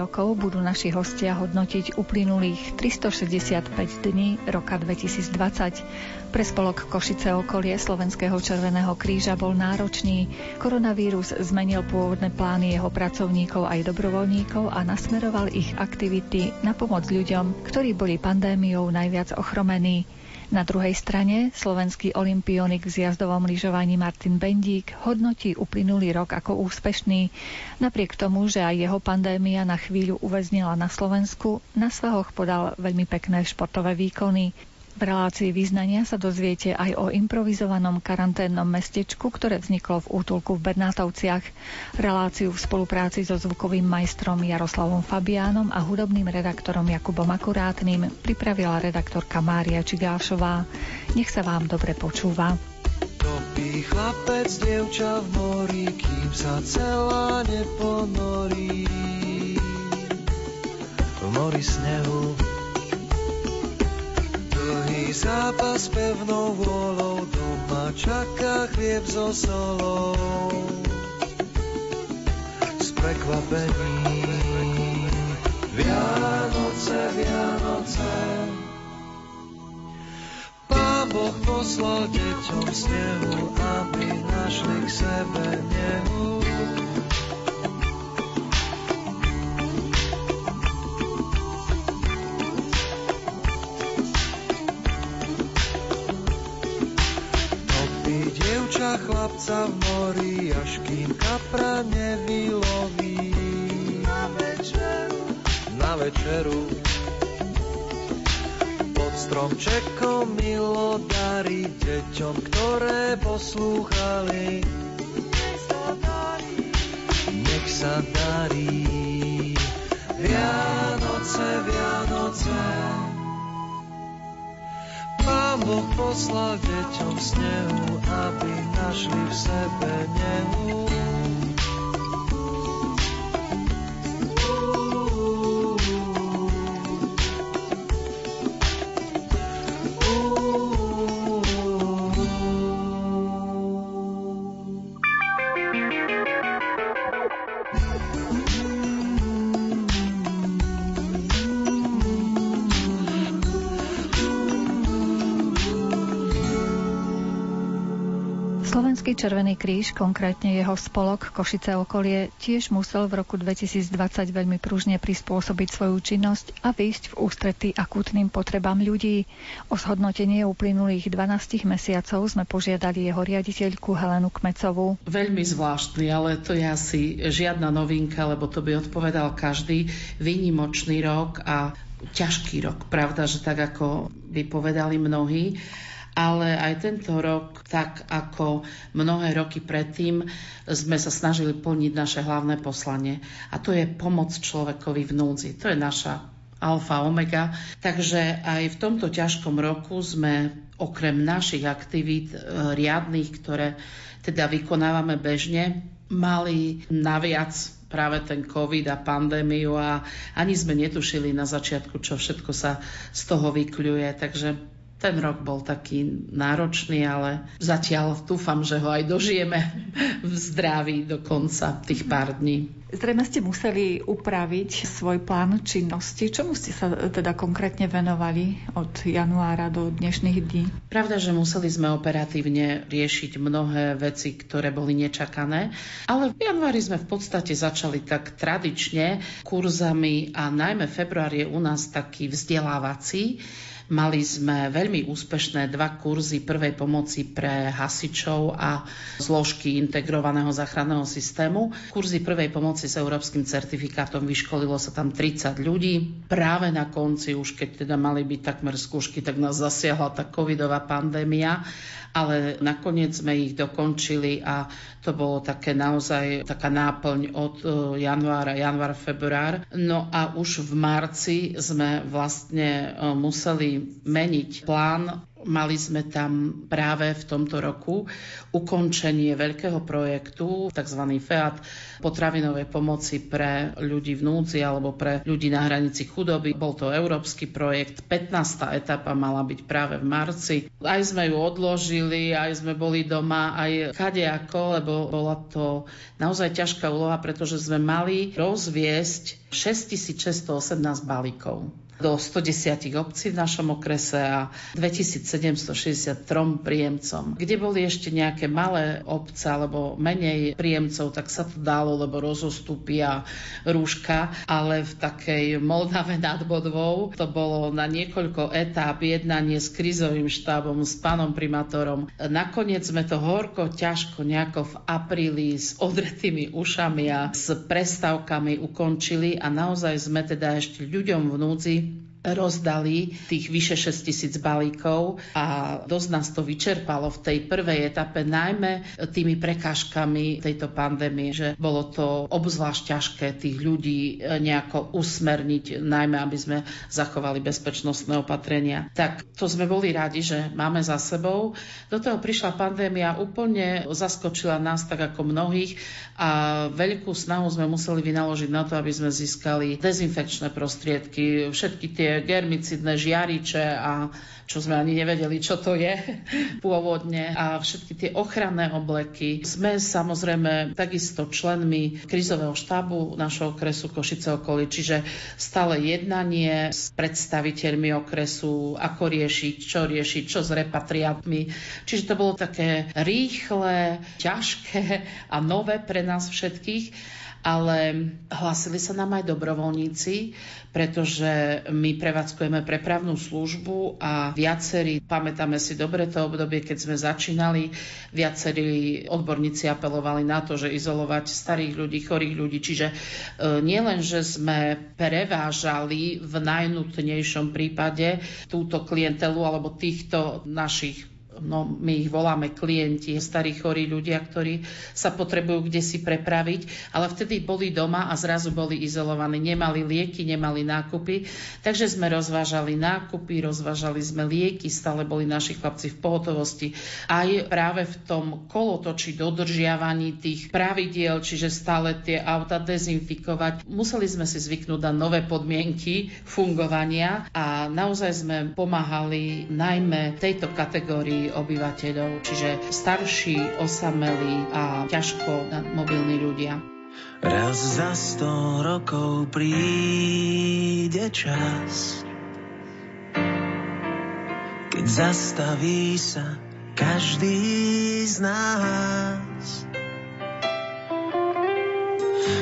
rokov budú naši hostia hodnotiť uplynulých 365 dní roka 2020. Pre spolok Košice okolie Slovenského červeného kríža bol náročný. Koronavírus zmenil pôvodné plány jeho pracovníkov aj dobrovoľníkov a nasmeroval ich aktivity na pomoc ľuďom, ktorí boli pandémiou najviac ochromení. Na druhej strane slovenský olimpionik v zjazdovom lyžovaní Martin Bendík hodnotí uplynulý rok ako úspešný. Napriek tomu, že aj jeho pandémia na chvíľu uväznila na Slovensku, na svahoch podal veľmi pekné športové výkony. V relácii význania sa dozviete aj o improvizovanom karanténnom mestečku, ktoré vzniklo v útulku v Bernátovciach. Reláciu v spolupráci so zvukovým majstrom Jaroslavom Fabiánom a hudobným redaktorom Jakubom Akurátnym pripravila redaktorka Mária Čigášová. Nech sa vám dobre počúva. Topí chlapec, dievča v mori, kým sa celá neponorí. V mori snehu zápas pevnou vôľou doma čaká chlieb so solou. Z prekvapení Vianoce, Vianoce Pán Boh poslal deťom snehu, aby našli k sebe nehu. Chlapca v mori, až kým kapra nevyloví. Na večeru, na večeru, pod stromčekom milo darí deťom, ktoré poslúchali. Nech sa darí, nech sa darí. Boh poslal deťom snehu, aby našli v sebe nehu. Červený kríž, konkrétne jeho spolok Košice okolie, tiež musel v roku 2020 veľmi pružne prispôsobiť svoju činnosť a výjsť v ústretí akútnym potrebám ľudí. O zhodnotenie uplynulých 12 mesiacov sme požiadali jeho riaditeľku Helenu Kmecovú. Veľmi zvláštny, ale to je asi žiadna novinka, lebo to by odpovedal každý výnimočný rok a ťažký rok. Pravda, že tak ako by povedali mnohí ale aj tento rok, tak ako mnohé roky predtým, sme sa snažili plniť naše hlavné poslanie. A to je pomoc človekovi v núdzi. To je naša alfa, omega. Takže aj v tomto ťažkom roku sme okrem našich aktivít e, riadných, ktoré teda vykonávame bežne, mali naviac práve ten COVID a pandémiu a ani sme netušili na začiatku, čo všetko sa z toho vykľuje. Takže ten rok bol taký náročný, ale zatiaľ dúfam, že ho aj dožijeme v zdraví do konca tých pár dní. Zrejme ste museli upraviť svoj plán činnosti. Čomu ste sa teda konkrétne venovali od januára do dnešných dní? Pravda, že museli sme operatívne riešiť mnohé veci, ktoré boli nečakané, ale v januári sme v podstate začali tak tradične kurzami a najmä február je u nás taký vzdelávací, Mali sme veľmi úspešné dva kurzy prvej pomoci pre hasičov a zložky integrovaného záchranného systému. Kurzy prvej pomoci s európskym certifikátom vyškolilo sa tam 30 ľudí. Práve na konci, už keď teda mali byť takmer skúšky, tak nás zasiahla tá covidová pandémia ale nakoniec sme ich dokončili a to bolo také naozaj taká náplň od e, januára, január, február. No a už v marci sme vlastne e, museli meniť plán Mali sme tam práve v tomto roku ukončenie veľkého projektu, tzv. FEAT, potravinovej pomoci pre ľudí v núdzi alebo pre ľudí na hranici chudoby. Bol to európsky projekt, 15. etapa mala byť práve v marci. Aj sme ju odložili, aj sme boli doma, aj kadejako, lebo bola to naozaj ťažká úloha, pretože sme mali rozviesť 6618 balíkov do 110 obcí v našom okrese a 2763 príjemcom. Kde boli ešte nejaké malé obce alebo menej príjemcov, tak sa to dalo, lebo rozostupia rúška, ale v takej Moldave nad Bodvou to bolo na niekoľko etáp jednanie s krizovým štábom, s pánom primátorom. Nakoniec sme to horko, ťažko nejako v apríli s odretými ušami a s prestávkami ukončili a naozaj sme teda ešte ľuďom v núdzi rozdali tých vyše 6 tisíc balíkov a dosť nás to vyčerpalo v tej prvej etape, najmä tými prekážkami tejto pandémie, že bolo to obzvlášť ťažké tých ľudí e, nejako usmerniť, najmä aby sme zachovali bezpečnostné opatrenia. Tak to sme boli radi, že máme za sebou. Do toho prišla pandémia, úplne zaskočila nás tak ako mnohých a veľkú snahu sme museli vynaložiť na to, aby sme získali dezinfekčné prostriedky, všetky tie germicidné žiariče a čo sme ani nevedeli, čo to je pôvodne a všetky tie ochranné obleky. Sme samozrejme takisto členmi krizového štábu našho okresu Košice okolí, čiže stále jednanie s predstaviteľmi okresu, ako riešiť, čo riešiť, čo s repatriátmi. Čiže to bolo také rýchle, ťažké a nové pre nás všetkých ale hlasili sa nám aj dobrovoľníci, pretože my prevádzkujeme prepravnú službu a viacerí, pamätáme si dobre to obdobie, keď sme začínali, viacerí odborníci apelovali na to, že izolovať starých ľudí, chorých ľudí. Čiže e, nielen, že sme prevážali v najnutnejšom prípade túto klientelu alebo týchto našich no my ich voláme klienti, starí chorí ľudia, ktorí sa potrebujú kde si prepraviť, ale vtedy boli doma a zrazu boli izolovaní, nemali lieky, nemali nákupy, takže sme rozvážali nákupy, rozvážali sme lieky, stále boli naši chlapci v pohotovosti. Aj práve v tom kolotoči dodržiavaní tých pravidiel, čiže stále tie auta dezinfikovať. Museli sme si zvyknúť na nové podmienky fungovania a naozaj sme pomáhali najmä tejto kategórii obyvateľov, čiže starší, osamelí a ťažko mobilní ľudia. Raz za sto rokov príde čas, keď zastaví sa každý z nás.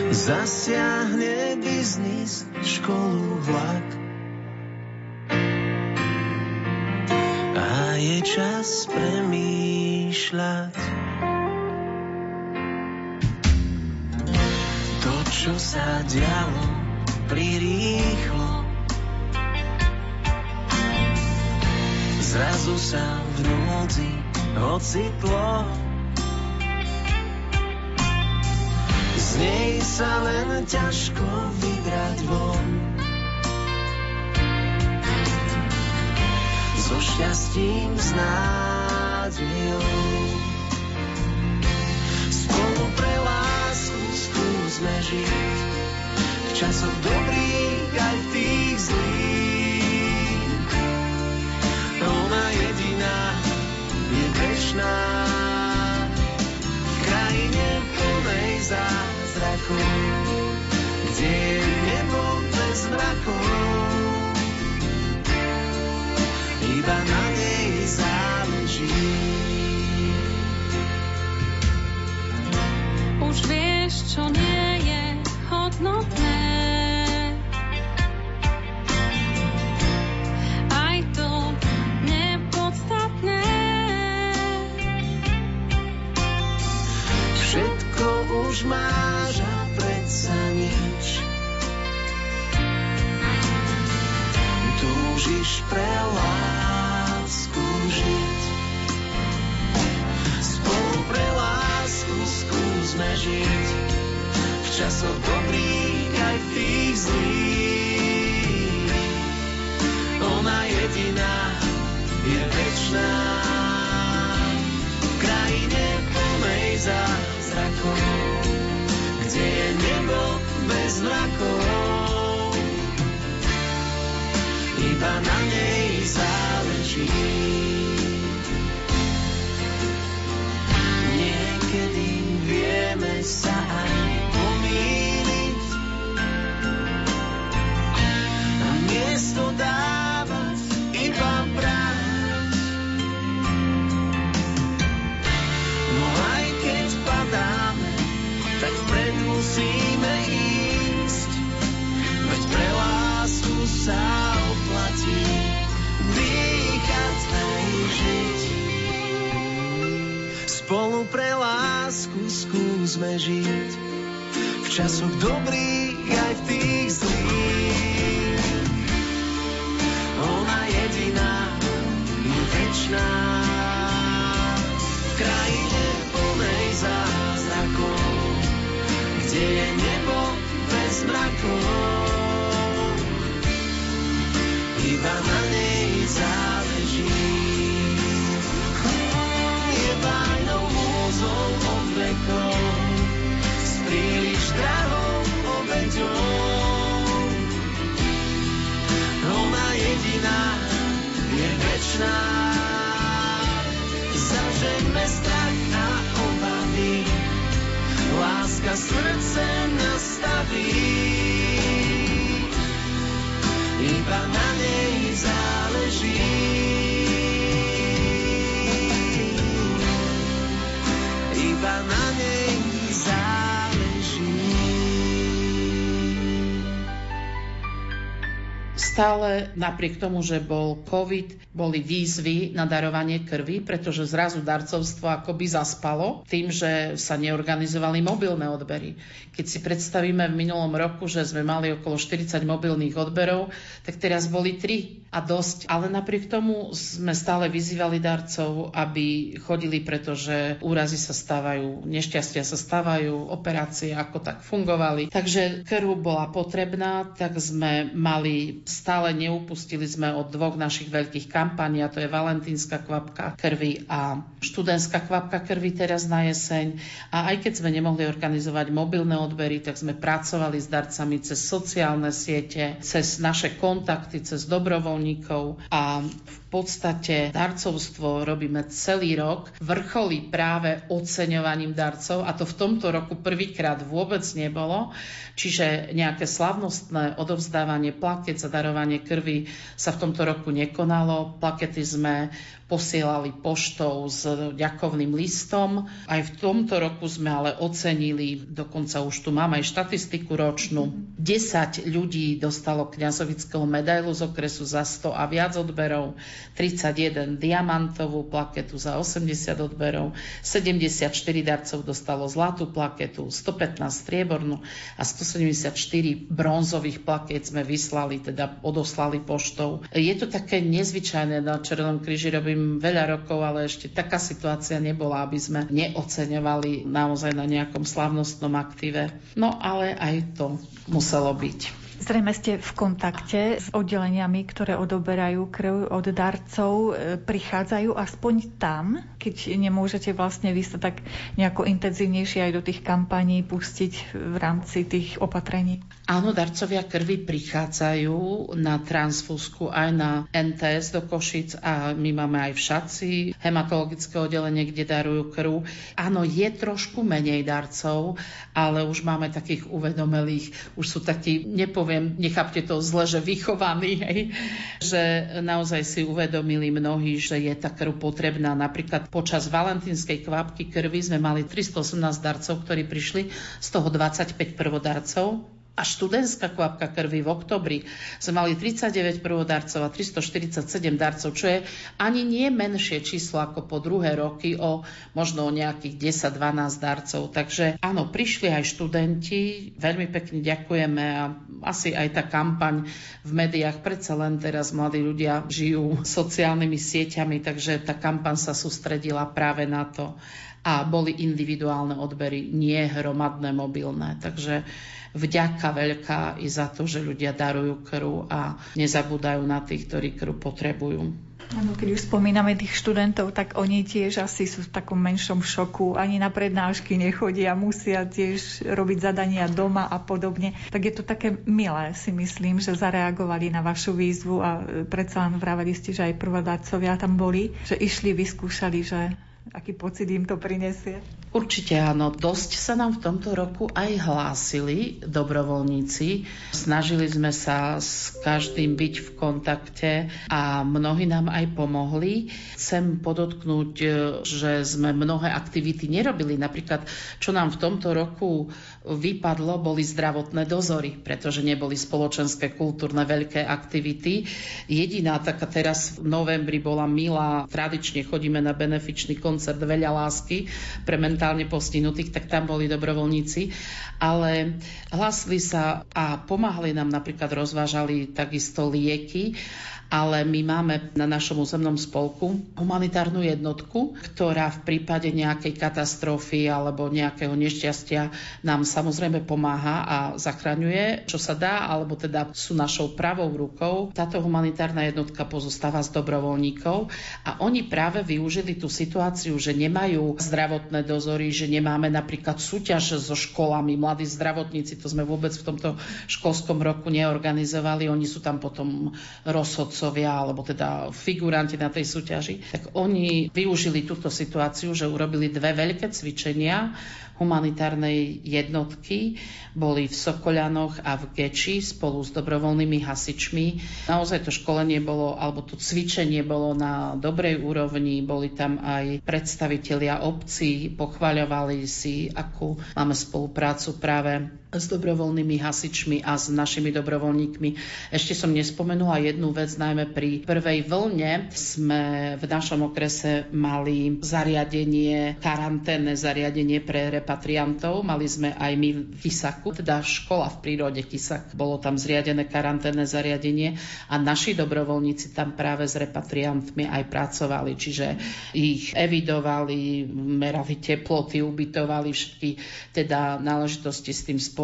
Zasiahne biznis, školu, vlak je čas premýšľať. To, čo sa dialo prirýchlo, zrazu sa v núdzi ocitlo. Z nej sa len ťažko vybrať von. So šťastím, s nádejou. Spolu pre lásku skúsme žiť v časoch dobrých aj v tých zlých. Ona jediná je večná v krajine plnej zázrakov, iba na nej záleží. Už vieš, čo nie je hodnotné. Aj to nepodstatné. Všetko už máš a predsa nič. Túžiš pre lásku žiť v časoch dobrých aj v tých zlých. Ona jediná je večná. V krajine plnej zázrakov, kde je nebo bez mrakov. Iba na nej záleží. Vieme sa aj pomýliť a miesto iba brať. No aj keď padáme, tak vpred musíme ísť, veď pre lásku sa oplatí dýchať aj žiť. Spolu pre lásku skúsme žiť v časoch dobrých aj v tých zlých. Ona jediná je večná v krajine plnej zázrakov, kde je nebo bez mrakov. Iba na nej záleží. Je večná. Zažeňme strach a obavy, láska srdce nastaví. Iba na nej záleží. Iba na nej záleží. Stále napriek tomu, že bol COVID, boli výzvy na darovanie krvi, pretože zrazu darcovstvo akoby zaspalo tým, že sa neorganizovali mobilné odbery. Keď si predstavíme v minulom roku, že sme mali okolo 40 mobilných odberov, tak teraz boli 3 a dosť. Ale napriek tomu sme stále vyzývali darcov, aby chodili, pretože úrazy sa stávajú, nešťastia sa stávajú, operácie ako tak fungovali. Takže krv bola potrebná, tak sme mali stále neupustili sme od dvoch našich veľkých kampaní, a to je Valentínska kvapka krvi a študentská kvapka krvi teraz na jeseň. A aj keď sme nemohli organizovať mobilné odbery, tak sme pracovali s darcami cez sociálne siete, cez naše kontakty, cez dobrovoľníkov a v podstate darcovstvo robíme celý rok, vrcholí práve oceňovaním darcov a to v tomto roku prvýkrát vôbec nebolo, čiže nejaké slavnostné odovzdávanie plaket za darovanie krvi sa v tomto roku nekonalo. Plakety sme posielali poštou s ďakovným listom. Aj v tomto roku sme ale ocenili, dokonca už tu máme aj štatistiku ročnú, 10 ľudí dostalo kňazovického medailu z okresu za 100 a viac odberov, 31 diamantovú plaketu za 80 odberov, 74 darcov dostalo zlatú plaketu, 115 striebornú a 174 bronzových plaket sme vyslali, teda odoslali poštou. Je to také nezvyčajné, na Červenom kríži robím veľa rokov, ale ešte taká situácia nebola, aby sme neoceňovali naozaj na nejakom slavnostnom aktíve. No ale aj to muselo byť. Zrejme ste v kontakte s oddeleniami, ktoré odoberajú krv od darcov. E, Prichádzajú aspoň tam, keď nemôžete vlastne vy sa tak nejako intenzívnejšie aj do tých kampaní pustiť v rámci tých opatrení? Áno, darcovia krvi prichádzajú na transfúzku aj na NTS do Košic a my máme aj v Šaci hematologické oddelenie, kde darujú krv. Áno, je trošku menej darcov, ale už máme takých uvedomelých, už sú takí, nepoviem, nechápte to zle, že vychovaní, hej, že naozaj si uvedomili mnohí, že je tá krv potrebná. Napríklad počas valentínskej kvapky krvi sme mali 318 darcov, ktorí prišli, z toho 25 prvodarcov a študentská kvapka krvi v oktobri sme mali 39 prvodarcov a 347 darcov, čo je ani nie menšie číslo ako po druhé roky o možno o nejakých 10-12 darcov. Takže áno, prišli aj študenti, veľmi pekne ďakujeme a asi aj tá kampaň v médiách, predsa len teraz mladí ľudia žijú sociálnymi sieťami, takže tá kampaň sa sústredila práve na to a boli individuálne odbery, nie hromadné mobilné. Takže vďaka veľká i za to, že ľudia darujú krv a nezabúdajú na tých, ktorí krv potrebujú. Áno, keď už spomíname tých študentov, tak oni tiež asi sú v takom menšom šoku. Ani na prednášky nechodia, musia tiež robiť zadania doma a podobne. Tak je to také milé, si myslím, že zareagovali na vašu výzvu a predsa len vraveli ste, že aj prvodácovia tam boli, že išli, vyskúšali, že aký pocit im to prinesie. Určite áno. Dosť sa nám v tomto roku aj hlásili dobrovoľníci. Snažili sme sa s každým byť v kontakte a mnohí nám aj pomohli. Chcem podotknúť, že sme mnohé aktivity nerobili. Napríklad, čo nám v tomto roku vypadlo, boli zdravotné dozory, pretože neboli spoločenské, kultúrne, veľké aktivity. Jediná taká teraz v novembri bola milá, tradične chodíme na benefičný koncert Veľa lásky pre mentálne postihnutých, tak tam boli dobrovoľníci. Ale hlasili sa a pomáhali nám napríklad, rozvážali takisto lieky ale my máme na našom územnom spolku humanitárnu jednotku, ktorá v prípade nejakej katastrofy alebo nejakého nešťastia nám samozrejme pomáha a zachraňuje, čo sa dá, alebo teda sú našou pravou rukou. Táto humanitárna jednotka pozostáva z dobrovoľníkov a oni práve využili tú situáciu, že nemajú zdravotné dozory, že nemáme napríklad súťaž so školami, mladí zdravotníci, to sme vôbec v tomto školskom roku neorganizovali, oni sú tam potom rozhodci zástupcovia alebo teda figuranti na tej súťaži, tak oni využili túto situáciu, že urobili dve veľké cvičenia humanitárnej jednotky. Boli v Sokoľanoch a v Geči spolu s dobrovoľnými hasičmi. Naozaj to školenie bolo, alebo to cvičenie bolo na dobrej úrovni. Boli tam aj predstavitelia obcí, pochvaľovali si, akú máme spoluprácu práve s dobrovoľnými hasičmi a s našimi dobrovoľníkmi. Ešte som nespomenula jednu vec, najmä pri prvej vlne sme v našom okrese mali zariadenie, karanténne zariadenie pre repatriantov. Mali sme aj my v Kisaku, teda škola v prírode Kisak. Bolo tam zriadené karanténne zariadenie a naši dobrovoľníci tam práve s repatriantmi aj pracovali, čiže ich evidovali, merali teploty, ubytovali všetky teda náležitosti s tým spojené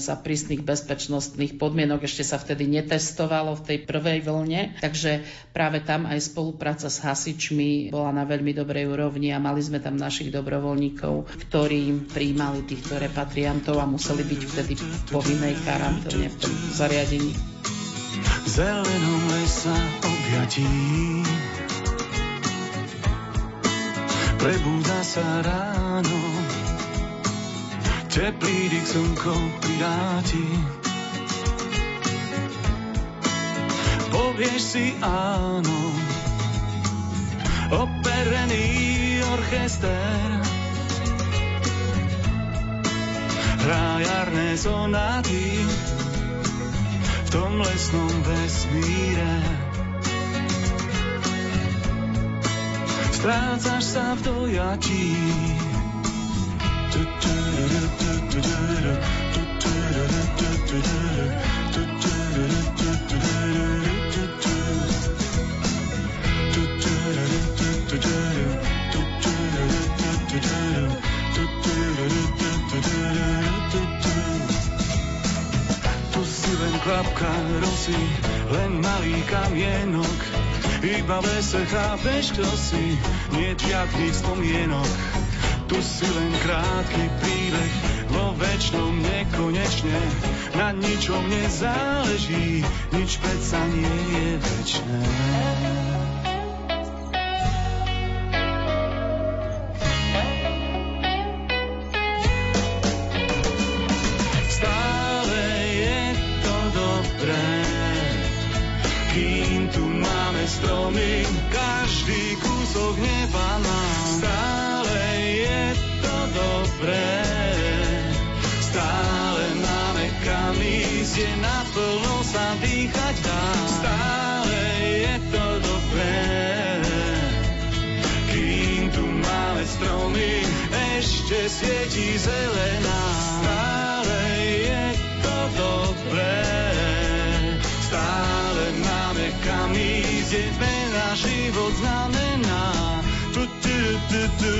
za prísnych bezpečnostných podmienok. Ešte sa vtedy netestovalo v tej prvej vlne, takže práve tam aj spolupráca s hasičmi bola na veľmi dobrej úrovni a mali sme tam našich dobrovoľníkov, ktorí prijímali týchto repatriantov a museli byť vtedy v povinnej karanténe v tom zariadení. Zelenom lesa objatí Prebúda sa ráno Teplý dých slnko pridáti. Povieš si áno, operený orchester. Hrá jarné sonáty v tom lesnom vesmíre. Strácaš sa v dojatí kvapka rosy, len malý kamienok. Iba ve se chápeš, kto si, nie žiadnych spomienok. Tu si len krátky príbeh, vo väčšnom nekonečne. Na ničom nezáleží, nič predsa nie je väčšné. Zelená. Stále je to dobré, stále máme kam ísť, je na život znamená. Tu, tu, tu, tu,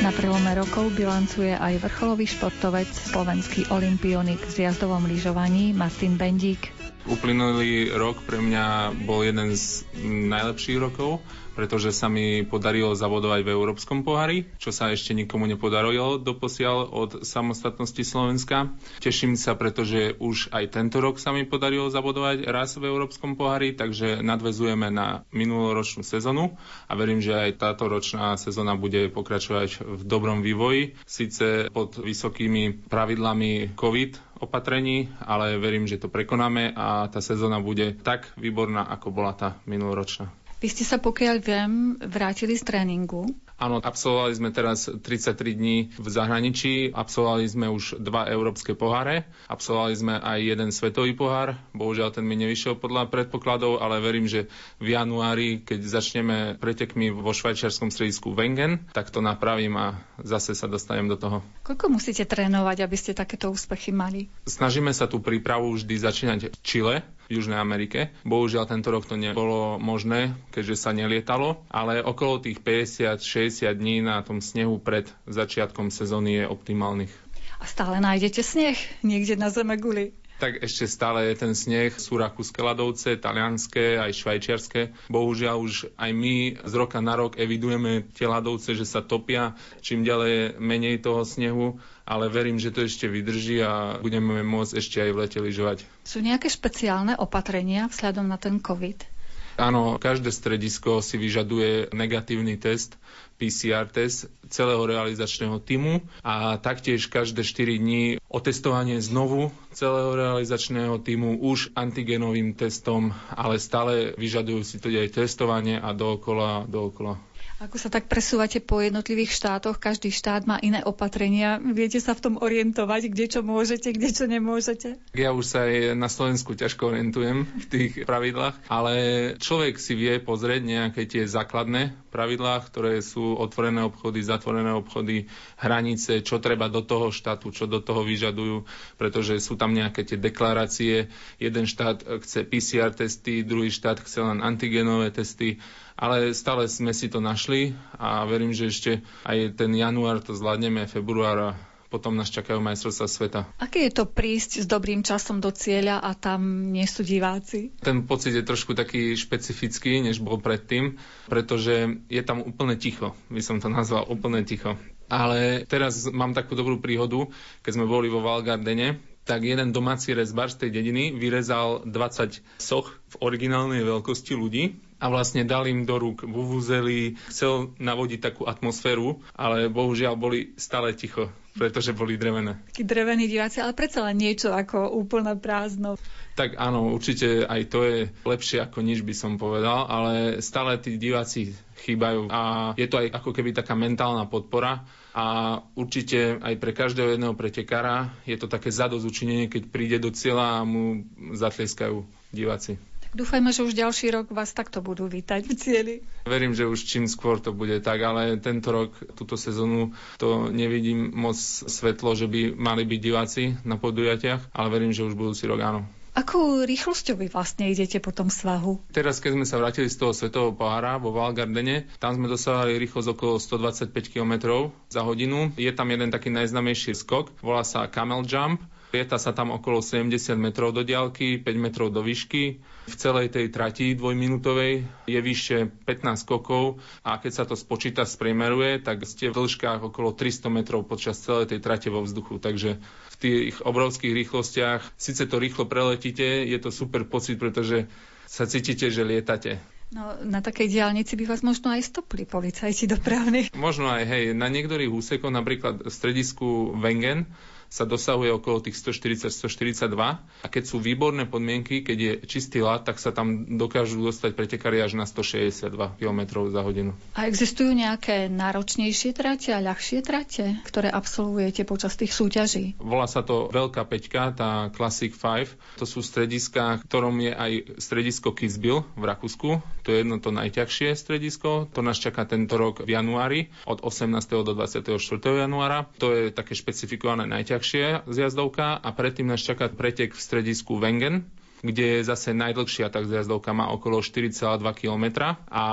na prelome rokov bilancuje aj vrcholový športovec, slovenský olimpionik v jazdovom lyžovaní Martin Bendík. Uplynulý rok pre mňa bol jeden z najlepších rokov pretože sa mi podarilo zavodovať v Európskom pohári, čo sa ešte nikomu nepodarilo doposiaľ od samostatnosti Slovenska. Teším sa, pretože už aj tento rok sa mi podarilo zavodovať raz v Európskom pohári, takže nadvezujeme na minuloročnú sezonu a verím, že aj táto ročná sezóna bude pokračovať v dobrom vývoji, síce pod vysokými pravidlami COVID opatrení, ale verím, že to prekonáme a tá sezóna bude tak výborná, ako bola tá minuloročná. Vy ste sa, pokiaľ viem, vrátili z tréningu. Áno, absolvovali sme teraz 33 dní v zahraničí, absolvovali sme už dva európske poháre, absolvovali sme aj jeden svetový pohár, bohužiaľ ten mi nevyšiel podľa predpokladov, ale verím, že v januári, keď začneme pretekmi vo švajčiarskom stredisku Wengen, tak to napravím a zase sa dostanem do toho. Koľko musíte trénovať, aby ste takéto úspechy mali? Snažíme sa tú prípravu vždy začínať v Čile, Južnej Amerike. Bohužiaľ tento rok to nebolo možné, keďže sa nelietalo, ale okolo tých 50-60 dní na tom snehu pred začiatkom sezóny je optimálnych. A stále nájdete sneh niekde na zeme guli? Tak ešte stále je ten sneh, sú rakúske ľadovce, talianské, aj švajčiarske. Bohužiaľ už aj my z roka na rok evidujeme tie ľadovce, že sa topia, čím ďalej menej toho snehu, ale verím, že to ešte vydrží a budeme môcť ešte aj v lete lyžovať. Sú nejaké špeciálne opatrenia vzhľadom na ten COVID? Áno, každé stredisko si vyžaduje negatívny test, PCR test celého realizačného týmu a taktiež každé 4 dní otestovanie znovu celého realizačného týmu už antigenovým testom, ale stále vyžadujú si to aj testovanie a dookola, dookola. Ako sa tak presúvate po jednotlivých štátoch, každý štát má iné opatrenia. Viete sa v tom orientovať, kde čo môžete, kde čo nemôžete? Ja už sa aj na Slovensku ťažko orientujem v tých pravidlách, ale človek si vie pozrieť nejaké tie základné pravidlá, ktoré sú otvorené obchody, zatvorené obchody, hranice, čo treba do toho štátu, čo do toho vyžadujú, pretože sú tam nejaké tie deklarácie. Jeden štát chce PCR testy, druhý štát chce len antigenové testy ale stále sme si to našli a verím, že ešte aj ten január to zvládneme, február a potom nás čakajú majstrovstvá sveta. Aké je to prísť s dobrým časom do cieľa a tam nie sú diváci? Ten pocit je trošku taký špecifický, než bol predtým, pretože je tam úplne ticho. By som to nazval úplne ticho. Ale teraz mám takú dobrú príhodu, keď sme boli vo Valgardene, tak jeden domáci rezbar z tej dediny vyrezal 20 soch v originálnej veľkosti ľudí a vlastne dal im do rúk vuvuzely, chcel navodiť takú atmosféru, ale bohužiaľ boli stále ticho, pretože boli drevené. Takí drevení diváci, ale predsa len niečo ako úplné prázdno. Tak áno, určite aj to je lepšie ako nič by som povedal, ale stále tí diváci chýbajú a je to aj ako keby taká mentálna podpora a určite aj pre každého jedného pretekára je to také zadozučinenie, keď príde do cieľa a mu zatlieskajú diváci. Dúfajme, že už ďalší rok vás takto budú vítať v cieli. Verím, že už čím skôr to bude tak, ale tento rok, túto sezónu, to nevidím moc svetlo, že by mali byť diváci na podujatiach, ale verím, že už budúci rok áno. Akú rýchlosťou vy vlastne idete po tom svahu? Teraz, keď sme sa vrátili z toho svetového pohára vo Valgardene, tam sme dosávali rýchlosť okolo 125 km za hodinu. Je tam jeden taký najznamejší skok, volá sa Camel Jump Lieta sa tam okolo 70 metrov do diaľky, 5 metrov do výšky. V celej tej trati dvojminútovej je vyššie 15 skokov a keď sa to spočíta, spriemeruje, tak ste v dĺžkach okolo 300 metrov počas celej tej trate vo vzduchu. Takže v tých obrovských rýchlostiach, síce to rýchlo preletíte, je to super pocit, pretože sa cítite, že lietate. No, na takej diálnici by vás možno aj stopli policajti dopravní. Možno aj, hej. Na niektorých úsekoch, napríklad v stredisku Wengen, sa dosahuje okolo tých 140-142 a keď sú výborné podmienky, keď je čistý lát, tak sa tam dokážu dostať pretekári až na 162 km za hodinu. A existujú nejaké náročnejšie trate a ľahšie trate, ktoré absolvujete počas tých súťaží? Volá sa to Veľká peťka, tá Classic 5. To sú strediska, ktorom je aj stredisko Kitzbühel v Rakúsku. To je jedno to najťažšie stredisko. To nás čaká tento rok v januári od 18. do 24. januára. To je také špecifikované najťažšie zjazdovka a predtým nás čaká pretek v stredisku Wengen. kde je zase najdlhšia tak zjazdovka má okolo 4,2 km a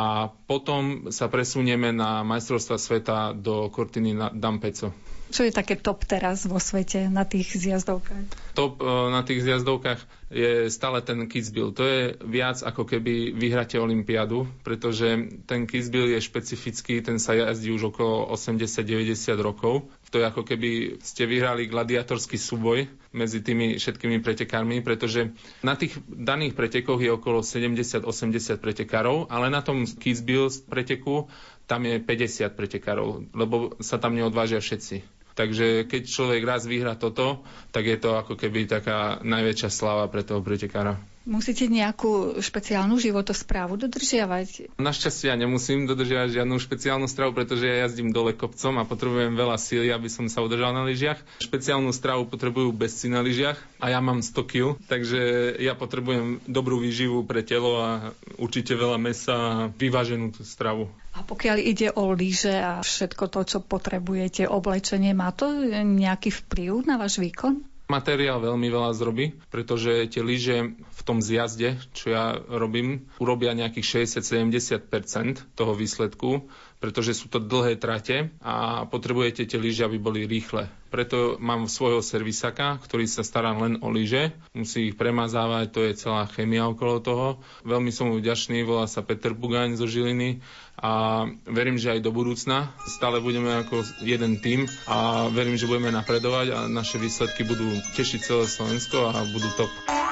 potom sa presunieme na majstrovstva sveta do Cortiny na Dampeco. Čo je také top teraz vo svete na tých zjazdovkách? Top e, na tých zjazdovkách je stále ten Kitzbühel. To je viac ako keby vyhráte Olympiádu, pretože ten Kitzbühel je špecifický, ten sa jazdí už okolo 80-90 rokov. To je ako keby ste vyhrali gladiatorský súboj medzi tými všetkými pretekármi, pretože na tých daných pretekoch je okolo 70-80 pretekárov, ale na tom Kitzbühel preteku tam je 50 pretekárov, lebo sa tam neodvážia všetci. Takže keď človek raz vyhra toto, tak je to ako keby taká najväčšia sláva pre toho pretekára. Musíte nejakú špeciálnu životosprávu dodržiavať? Našťastie ja nemusím dodržiavať žiadnu špeciálnu stravu, pretože ja jazdím dole kopcom a potrebujem veľa síly, aby som sa udržal na lyžiach. Špeciálnu stravu potrebujú bezci na lyžiach a ja mám 100 kg, takže ja potrebujem dobrú výživu pre telo a určite veľa mesa a vyváženú tú stravu. A pokiaľ ide o lyže a všetko to, čo potrebujete, oblečenie, má to nejaký vplyv na váš výkon? Materiál veľmi veľa zrobí, pretože tie lyže v tom zjazde, čo ja robím, urobia nejakých 60-70% toho výsledku, pretože sú to dlhé trate a potrebujete tie lyže, aby boli rýchle. Preto mám svojho servisaka, ktorý sa stará len o lyže, musí ich premazávať, to je celá chemia okolo toho. Veľmi som mu vďačný, volá sa Peter Bugaň zo Žiliny a verím, že aj do budúcna stále budeme ako jeden tým a verím, že budeme napredovať a naše výsledky budú tešiť celé Slovensko a budú top.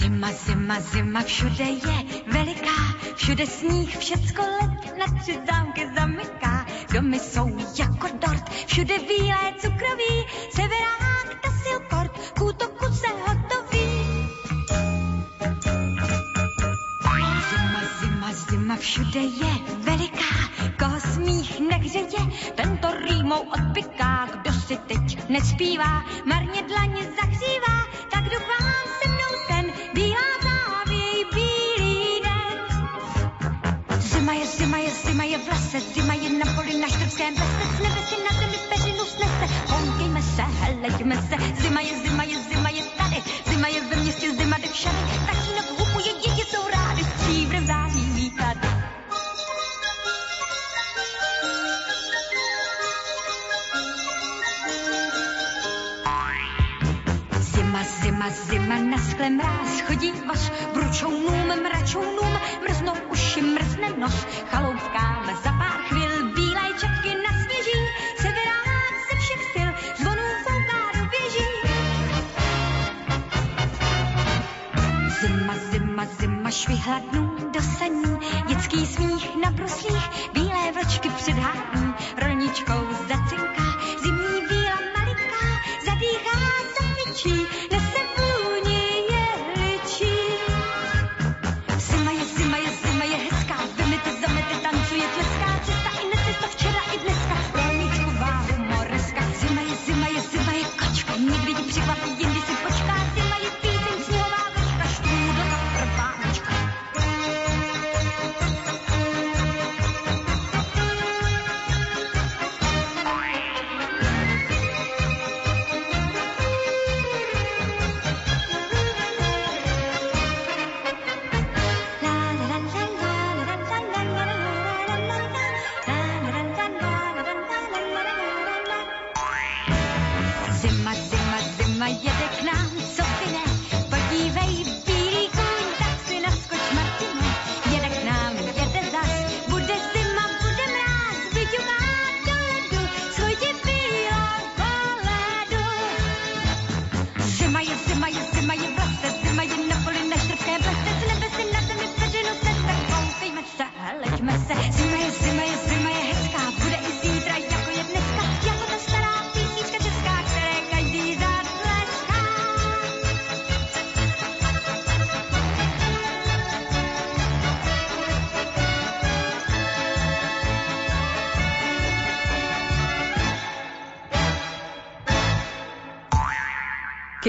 Zima, zima, zima, všude je veliká, všude sníh, všecko let na tři zámky zamyká. Domy jsou jako dort, všude bílé cukroví, severák, tasilport, k útoku se hotový. zima všude je veliká, koho smích nehřeje, tento rýmou odpiká, kdo si teď nespívá, marně dlaně zahřívá, tak se mnou ten je, zima je, zima je v lese, zima je na poli na štrbském lese, s nebe si na zemi peřinu snese, honkejme se, helejme se, zima je, zima je, zima je tady, zima je ve městě, zima jde všade, tatínek hupuje, děti jsou rády, stříbrem září Zima, zima, na skle mráz, chodí voz, bručounům, mračounům, mrznou uši, mrzne nos, chaloupkám za pár chvil, bílé čepky nasněží, severák ze všech styl, zvonů fouká do věží. Zima, zima, zima, švihladnů do saní, dětský smích na bruslích, bílé vlčky předhání, rolničkou zacinká, zimní víla malinká, zadýchá, zafičí,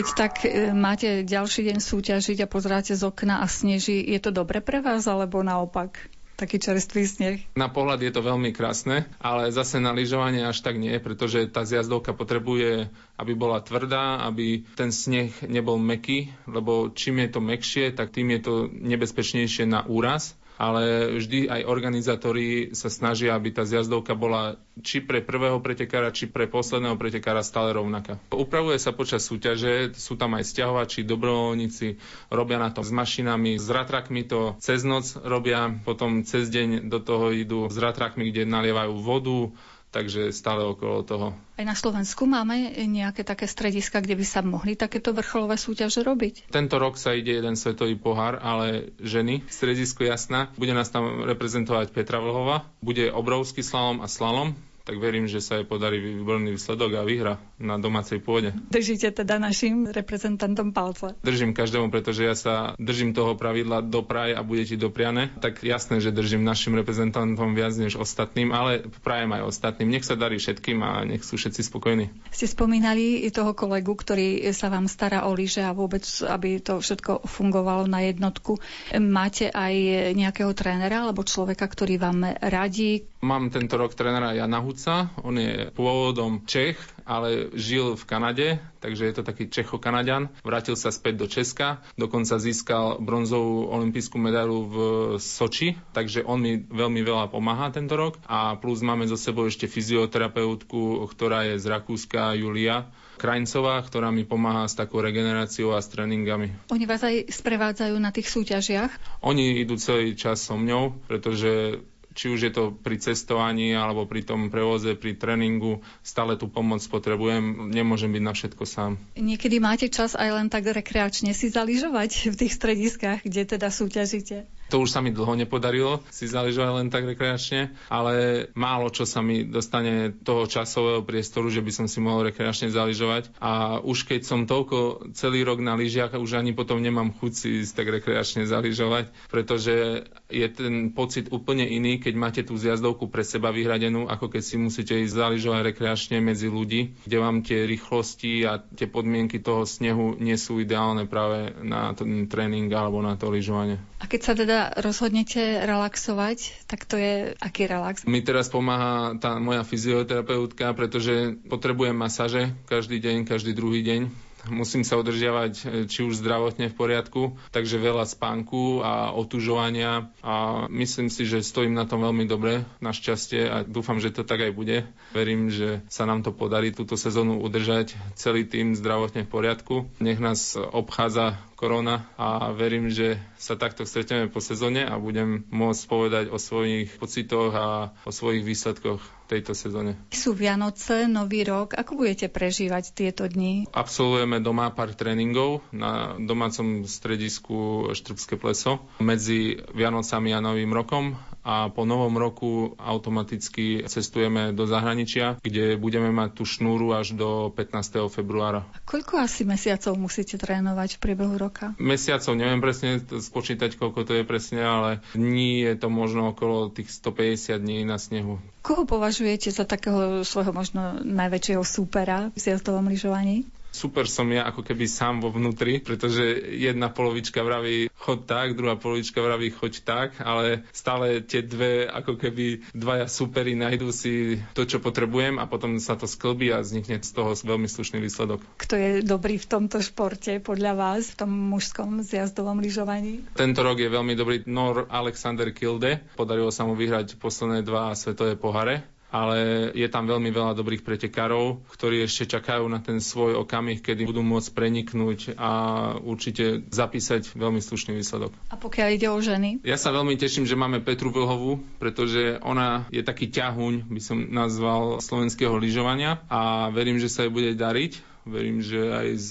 Keď tak e, máte ďalší deň súťažiť a pozeráte z okna a sneží, je to dobre pre vás alebo naopak? taký čerstvý sneh. Na pohľad je to veľmi krásne, ale zase na lyžovanie až tak nie, pretože tá zjazdovka potrebuje, aby bola tvrdá, aby ten sneh nebol meký, lebo čím je to mekšie, tak tým je to nebezpečnejšie na úraz ale vždy aj organizátori sa snažia, aby tá zjazdovka bola či pre prvého pretekára, či pre posledného pretekára stále rovnaká. Upravuje sa počas súťaže, sú tam aj stiahovači, dobrovoľníci, robia na to s mašinami, s ratrakmi to cez noc robia, potom cez deň do toho idú s ratrakmi, kde nalievajú vodu, takže stále okolo toho. Aj na Slovensku máme nejaké také strediska, kde by sa mohli takéto vrcholové súťaže robiť? Tento rok sa ide jeden svetový pohár, ale ženy, stredisko jasná. Bude nás tam reprezentovať Petra Vlhova. Bude obrovský slalom a slalom tak verím, že sa jej podarí výborný výsledok a vyhra na domácej pôde. Držíte teda našim reprezentantom palce? Držím každému, pretože ja sa držím toho pravidla dopraj a bude ti dopriane. Tak jasné, že držím našim reprezentantom viac než ostatným, ale prajem aj ostatným. Nech sa darí všetkým a nech sú všetci spokojní. Ste spomínali toho kolegu, ktorý sa vám stará o lyže a vôbec, aby to všetko fungovalo na jednotku. Máte aj nejakého trénera alebo človeka, ktorý vám radí? Mám tento rok trénera Jana Huca, on je pôvodom Čech, ale žil v Kanade, takže je to taký Čecho-Kanadian. Vrátil sa späť do Česka, dokonca získal bronzovú olympijskú medailu v Soči, takže on mi veľmi veľa pomáha tento rok. A plus máme zo sebou ešte fyzioterapeutku, ktorá je z Rakúska, Julia, Krajncová, ktorá mi pomáha s takou regeneráciou a s tréningami. Oni vás aj sprevádzajú na tých súťažiach? Oni idú celý čas so mňou, pretože či už je to pri cestovaní alebo pri tom prevoze, pri tréningu, stále tú pomoc potrebujem, nemôžem byť na všetko sám. Niekedy máte čas aj len tak rekreačne si zaližovať v tých strediskách, kde teda súťažíte? To už sa mi dlho nepodarilo si zaližovať len tak rekreačne, ale málo čo sa mi dostane toho časového priestoru, že by som si mohol rekreačne zaližovať. A už keď som toľko celý rok na lyžiach, už ani potom nemám chuť si ísť tak rekreačne zaližovať, pretože je ten pocit úplne iný, keď máte tú zjazdovku pre seba vyhradenú, ako keď si musíte ísť zaližovať rekreačne medzi ľudí, kde vám tie rýchlosti a tie podmienky toho snehu nie sú ideálne práve na ten tréning alebo na to lyžovanie. A keď sa teda rozhodnete relaxovať, tak to je aký relax? Mi teraz pomáha tá moja fyzioterapeutka, pretože potrebujem masaže každý deň, každý druhý deň musím sa udržiavať e, či už zdravotne v poriadku, takže veľa spánku a otužovania a myslím si, že stojím na tom veľmi dobre, našťastie a dúfam, že to tak aj bude. Verím, že sa nám to podarí túto sezónu udržať celý tým zdravotne v poriadku. Nech nás obchádza korona a verím, že sa takto stretneme po sezóne a budem môcť povedať o svojich pocitoch a o svojich výsledkoch tejto sezóne. Sú Vianoce, Nový rok. Ako budete prežívať tieto dni? Absolvujeme doma pár tréningov na domácom stredisku Štrbské pleso medzi Vianocami a Novým rokom a po novom roku automaticky cestujeme do zahraničia, kde budeme mať tú šnúru až do 15. februára. A koľko asi mesiacov musíte trénovať v priebehu roka? Mesiacov neviem presne spočítať, koľko to je presne, ale dní je to možno okolo tých 150 dní na snehu. Koho považujete za takého svojho možno najväčšieho súpera v sjazdovom lyžovaní? Super som ja ako keby sám vo vnútri, pretože jedna polovička vraví chod tak, druhá polovička vraví choď tak, ale stále tie dve ako keby dvaja superi nájdú si to, čo potrebujem a potom sa to sklbí a vznikne z toho veľmi slušný výsledok. Kto je dobrý v tomto športe podľa vás, v tom mužskom zjazdovom lyžovaní? Tento rok je veľmi dobrý Nor Alexander Kilde. Podarilo sa mu vyhrať posledné dva svetové pohare ale je tam veľmi veľa dobrých pretekárov, ktorí ešte čakajú na ten svoj okamih, kedy budú môcť preniknúť a určite zapísať veľmi slušný výsledok. A pokiaľ ide o ženy? Ja sa veľmi teším, že máme Petru Vlhovú, pretože ona je taký ťahuň, by som nazval, slovenského lyžovania a verím, že sa jej bude dariť Verím, že aj z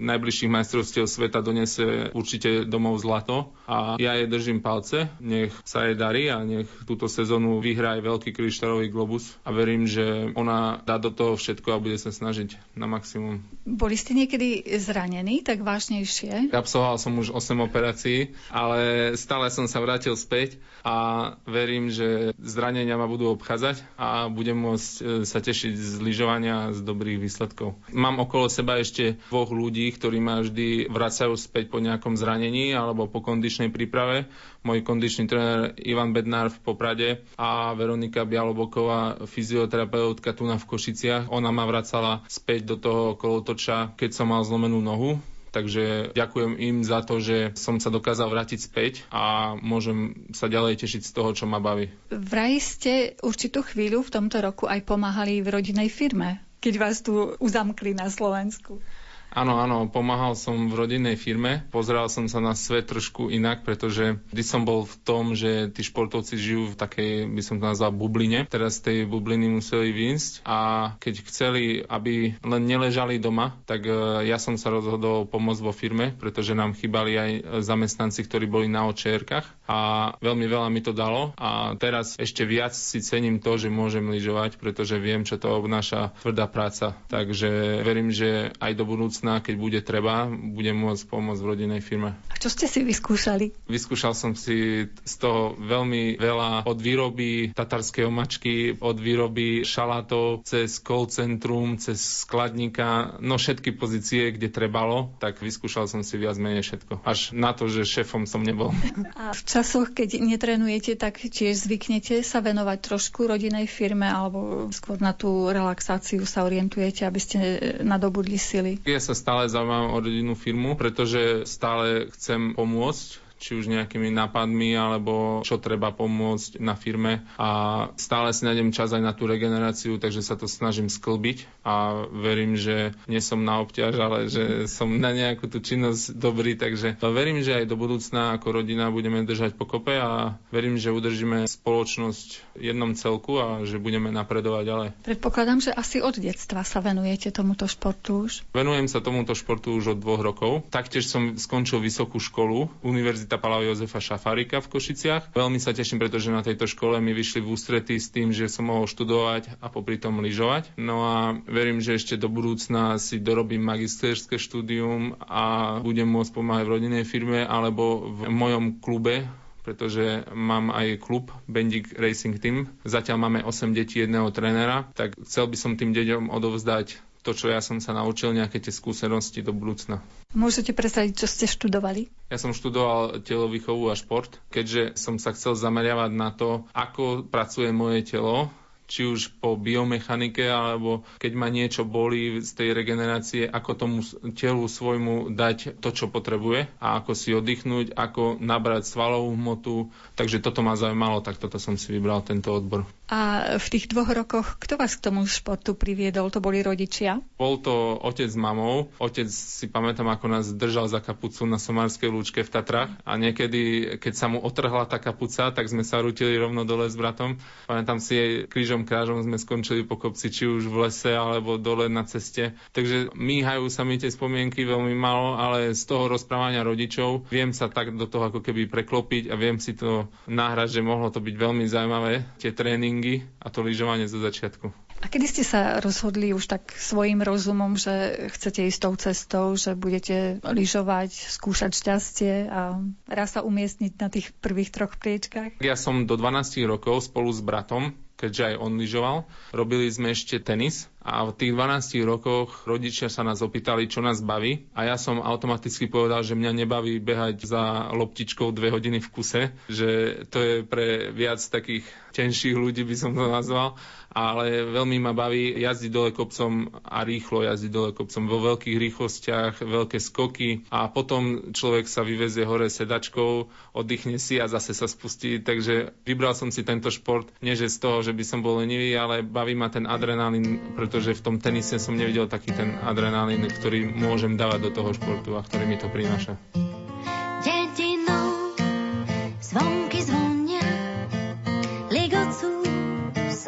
najbližších majstrovstiev sveta donese určite domov zlato a ja jej držím palce. Nech sa jej darí a nech túto sezónu vyhrá aj veľký kryštálový globus a verím, že ona dá do toho všetko a bude sa snažiť na maximum. Boli ste niekedy zranení tak vážnejšie? Absolvoval som už 8 operácií, ale stále som sa vrátil späť a verím, že zranenia ma budú obchádzať a budem môcť e, sa tešiť z lyžovania z dobrých výsledkov. Mám okolo seba ešte dvoch ľudí, ktorí ma vždy vracajú späť po nejakom zranení alebo po kondičnej príprave. Môj kondičný tréner Ivan Bednár v Poprade a Veronika Bialoboková, fyzioterapeutka tu na v Košiciach. Ona ma vracala späť do toho kolotoča, keď som mal zlomenú nohu Takže ďakujem im za to, že som sa dokázal vrátiť späť a môžem sa ďalej tešiť z toho, čo ma baví. Vraj ste určitú chvíľu v tomto roku aj pomáhali v rodinnej firme, keď vás tu uzamkli na Slovensku. Áno, áno, pomáhal som v rodinnej firme. Pozeral som sa na svet trošku inak, pretože vždy som bol v tom, že tí športovci žijú v takej, by som to nazval, bubline. Teraz z tej bubliny museli výjsť a keď chceli, aby len neležali doma, tak e, ja som sa rozhodol pomôcť vo firme, pretože nám chýbali aj zamestnanci, ktorí boli na očierkach a veľmi veľa mi to dalo a teraz ešte viac si cením to, že môžem lyžovať, pretože viem, čo to obnáša tvrdá práca. Takže verím, že aj do budúcna budúcna, keď bude treba, budem môcť pomôcť v rodinnej firme. A čo ste si vyskúšali? Vyskúšal som si z toho veľmi veľa od výroby tatarskej omačky, od výroby šalátov, cez call centrum, cez skladníka, no všetky pozície, kde trebalo, tak vyskúšal som si viac menej všetko. Až na to, že šéfom som nebol. A v časoch, keď netrenujete, tak tiež zvyknete sa venovať trošku rodinej firme alebo skôr na tú relaxáciu sa orientujete, aby ste nadobudli sily? Ja sa stále zaujímam o rodinnú firmu, pretože stále chcem pomôcť či už nejakými nápadmi, alebo čo treba pomôcť na firme a stále si nájdem čas aj na tú regeneráciu, takže sa to snažím sklbiť a verím, že nie som na obťaž, ale že som na nejakú tú činnosť dobrý, takže verím, že aj do budúcna ako rodina budeme držať pokope a verím, že udržíme spoločnosť jednom celku a že budeme napredovať ďalej. Predpokladám, že asi od detstva sa venujete tomuto športu už. Venujem sa tomuto športu už od dvoch rokov. Taktiež som skončil vysokú školu, univerzitu Univerzita Pala Jozefa Šafárika v Košiciach. Veľmi sa teším, pretože na tejto škole mi vyšli v ústrety s tým, že som mohol študovať a popri tom lyžovať. No a verím, že ešte do budúcna si dorobím magisterské štúdium a budem môcť pomáhať v rodinnej firme alebo v mojom klube, pretože mám aj klub Bendik Racing Team. Zatiaľ máme 8 detí, jedného trénera, tak chcel by som tým deťom odovzdať to, čo ja som sa naučil, nejaké tie skúsenosti do budúcna. Môžete predstaviť, čo ste študovali? Ja som študoval telovýchovu a šport, keďže som sa chcel zameriavať na to, ako pracuje moje telo, či už po biomechanike, alebo keď ma niečo bolí z tej regenerácie, ako tomu telu svojmu dať to, čo potrebuje a ako si oddychnúť, ako nabrať svalovú hmotu. Takže toto ma zaujímalo, tak toto som si vybral tento odbor. A v tých dvoch rokoch, kto vás k tomu športu priviedol? To boli rodičia? Bol to otec s mamou. Otec si pamätám, ako nás držal za kapucu na Somárskej lúčke v Tatrách a niekedy, keď sa mu otrhla tá kapuca, tak sme sa rutili rovno dole s bratom. Pamätám si jej krížom krážom sme skončili po kopci, či už v lese alebo dole na ceste. Takže míhajú sa mi tie spomienky veľmi malo, ale z toho rozprávania rodičov viem sa tak do toho ako keby preklopiť a viem si to náhrať, že mohlo to byť veľmi zaujímavé, tie tréningy tréningy a to lyžovanie zo začiatku. A kedy ste sa rozhodli už tak svojim rozumom, že chcete ísť tou cestou, že budete lyžovať, skúšať šťastie a raz sa umiestniť na tých prvých troch priečkách? Ja som do 12 rokov spolu s bratom keďže aj on lyžoval. Robili sme ešte tenis a v tých 12 rokoch rodičia sa nás opýtali, čo nás baví a ja som automaticky povedal, že mňa nebaví behať za loptičkou dve hodiny v kuse, že to je pre viac takých tenších ľudí, by som to nazval ale veľmi ma baví jazdiť dole kopcom a rýchlo jazdiť dole kopcom vo veľkých rýchlostiach, veľké skoky a potom človek sa vyvezie hore sedačkou, oddychne si a zase sa spustí. Takže vybral som si tento šport, nie že z toho, že by som bol lenivý, ale baví ma ten adrenalín, pretože v tom tenise som nevidel taký ten adrenalín, ktorý môžem dávať do toho športu a ktorý mi to prináša.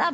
Sa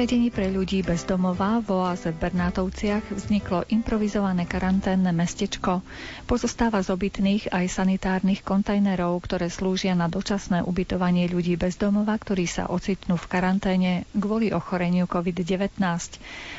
zariadení pre ľudí bez domova v oáze v Bernátovciach vzniklo improvizované karanténne mestečko. Pozostáva z obytných aj sanitárnych kontajnerov, ktoré slúžia na dočasné ubytovanie ľudí bez domova, ktorí sa ocitnú v karanténe kvôli ochoreniu COVID-19.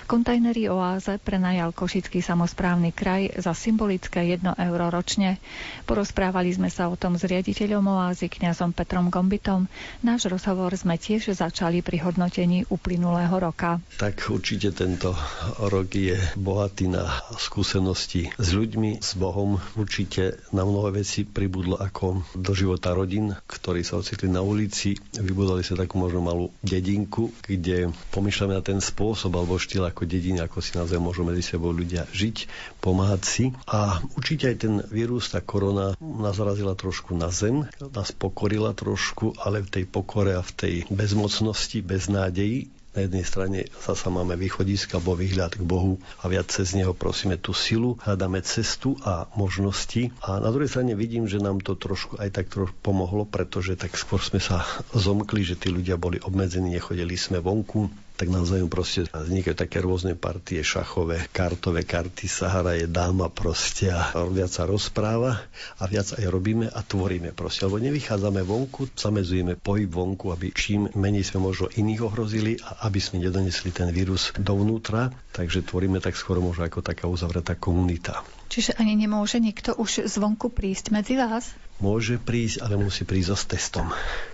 Kontajnery oáze prenajal Košický samozprávny kraj za symbolické 1 euro ročne. Porozprávali sme sa o tom s riaditeľom oázy kňazom Petrom Gombitom. Náš rozhovor sme tiež začali pri hodnotení uplynulého minulého roka. Tak určite tento rok je bohatý na skúsenosti s ľuďmi, s Bohom. Určite na mnohé veci pribudlo ako do života rodín, ktorí sa ocitli na ulici. Vybudovali sa takú možno malú dedinku, kde pomýšľame na ten spôsob alebo štýl ako dediny, ako si naozaj môžu medzi sebou ľudia žiť, pomáhať si. A určite aj ten vírus, tá korona nás zarazila trošku na zem, nás pokorila trošku, ale v tej pokore a v tej bezmocnosti, bez nádeji na jednej strane zasa máme východiska alebo výhľad k Bohu a viac cez Neho prosíme tú silu, hľadáme cestu a možnosti. A na druhej strane vidím, že nám to trošku aj tak trošku pomohlo, pretože tak skôr sme sa zomkli, že tí ľudia boli obmedzení, nechodili sme vonku, tak navzájom proste vznikajú také rôzne partie šachové, kartové karty, Sahara je dáma proste a viac sa rozpráva a viac aj robíme a tvoríme proste. Lebo nevychádzame vonku, zamezujeme pohyb vonku, aby čím menej sme možno iných ohrozili a aby sme nedonesli ten vírus dovnútra, takže tvoríme tak skôr možno ako taká uzavretá komunita. Čiže ani nemôže nikto už zvonku prísť medzi vás? Môže prísť, ale musí prísť s testom.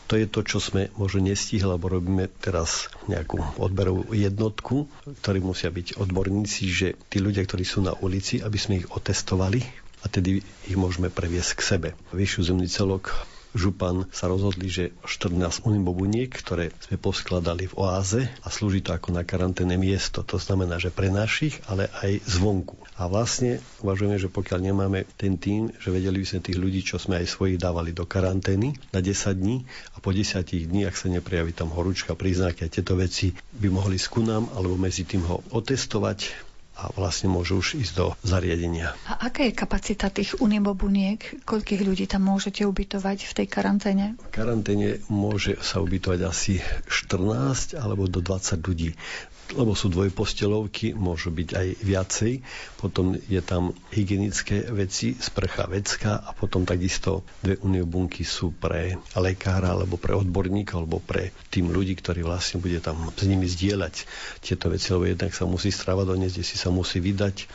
To je to, čo sme možno nestihli, lebo robíme teraz nejakú odberovú jednotku, ktorí musia byť odborníci, že tí ľudia, ktorí sú na ulici, aby sme ich otestovali a tedy ich môžeme previesť k sebe. Vyššiu zemný celok župan sa rozhodli, že 14 unibobuniek, ktoré sme poskladali v oáze a slúži to ako na karanténne miesto. To znamená, že pre našich, ale aj zvonku. A vlastne uvažujeme, že pokiaľ nemáme ten tým, že vedeli by sme tých ľudí, čo sme aj svojich dávali do karantény na 10 dní a po 10 dní, ak sa neprejaví tam horúčka, príznaky a tieto veci by mohli skúnam alebo medzi tým ho otestovať, a vlastne môžu už ísť do zariadenia. A aká je kapacita tých unibobuniek? Koľkých ľudí tam môžete ubytovať v tej karanténe? V karanténe môže sa ubytovať asi 14 alebo do 20 ľudí lebo sú dvojpostelovky, môžu byť aj viacej. Potom je tam hygienické veci, sprcha vecka a potom takisto dve uniobunky sú pre lekára alebo pre odborníka alebo pre tým ľudí, ktorí vlastne bude tam s nimi zdieľať tieto veci, lebo jednak sa musí strava doniesť, si sa musí vydať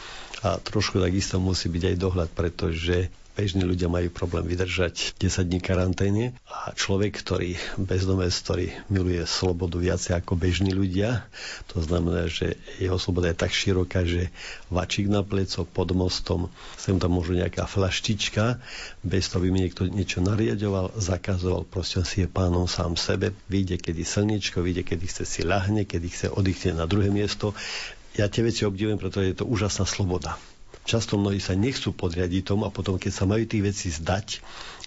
a trošku takisto musí byť aj dohľad, pretože bežní ľudia majú problém vydržať 10 dní karanténe a človek, ktorý bezdomec, ktorý miluje slobodu viacej ako bežní ľudia, to znamená, že jeho sloboda je tak široká, že vačík na pleco pod mostom, sem tam možno nejaká flaštička, bez toho by mi niekto niečo nariadoval, zakazoval, proste on si je pánom sám sebe, vyjde kedy slniečko, vyjde kedy chce si ľahne, kedy chce oddychne na druhé miesto. Ja tie veci obdivujem, pretože je to úžasná sloboda. Často mnohí sa nechcú podriadiť tomu a potom, keď sa majú tých veci zdať,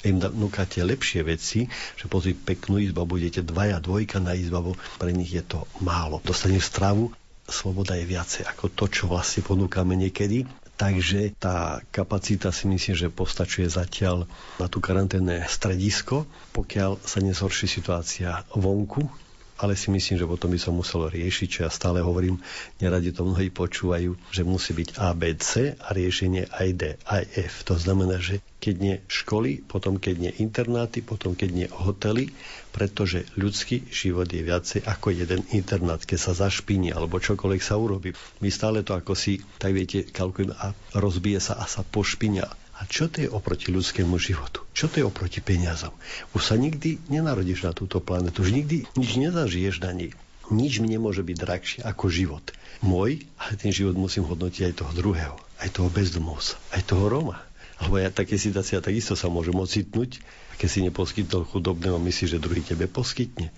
im núkate lepšie veci, že pozri peknú izbu, budete dvaja, dvojka na izbu, pre nich je to málo. Dostane stravu, sloboda je viacej ako to, čo vlastne ponúkame niekedy. Takže tá kapacita si myslím, že postačuje zatiaľ na tú karanténne stredisko, pokiaľ sa nezhorší situácia vonku, ale si myslím, že potom by som musel riešiť, čo ja stále hovorím, neradi to mnohí počúvajú, že musí byť ABC a riešenie aj D, aj F. To znamená, že keď nie školy, potom keď nie internáty, potom keď nie hotely, pretože ľudský život je viacej ako jeden internát, keď sa zašpiní alebo čokoľvek sa urobí. My stále to ako si, tak viete, kalkulujeme a rozbije sa a sa pošpinia a čo to je oproti ľudskému životu? Čo to je oproti peniazom? Už sa nikdy nenarodíš na túto planetu, už nikdy nič nezažiješ na nej. Nič mi nemôže byť drahšie ako život. Môj, ale ten život musím hodnotiť aj toho druhého, aj toho bezdomovca, aj toho Roma. Lebo ja také situácia takisto sa môžem ocitnúť, keď si neposkytol chudobného, myslíš, že druhý tebe poskytne.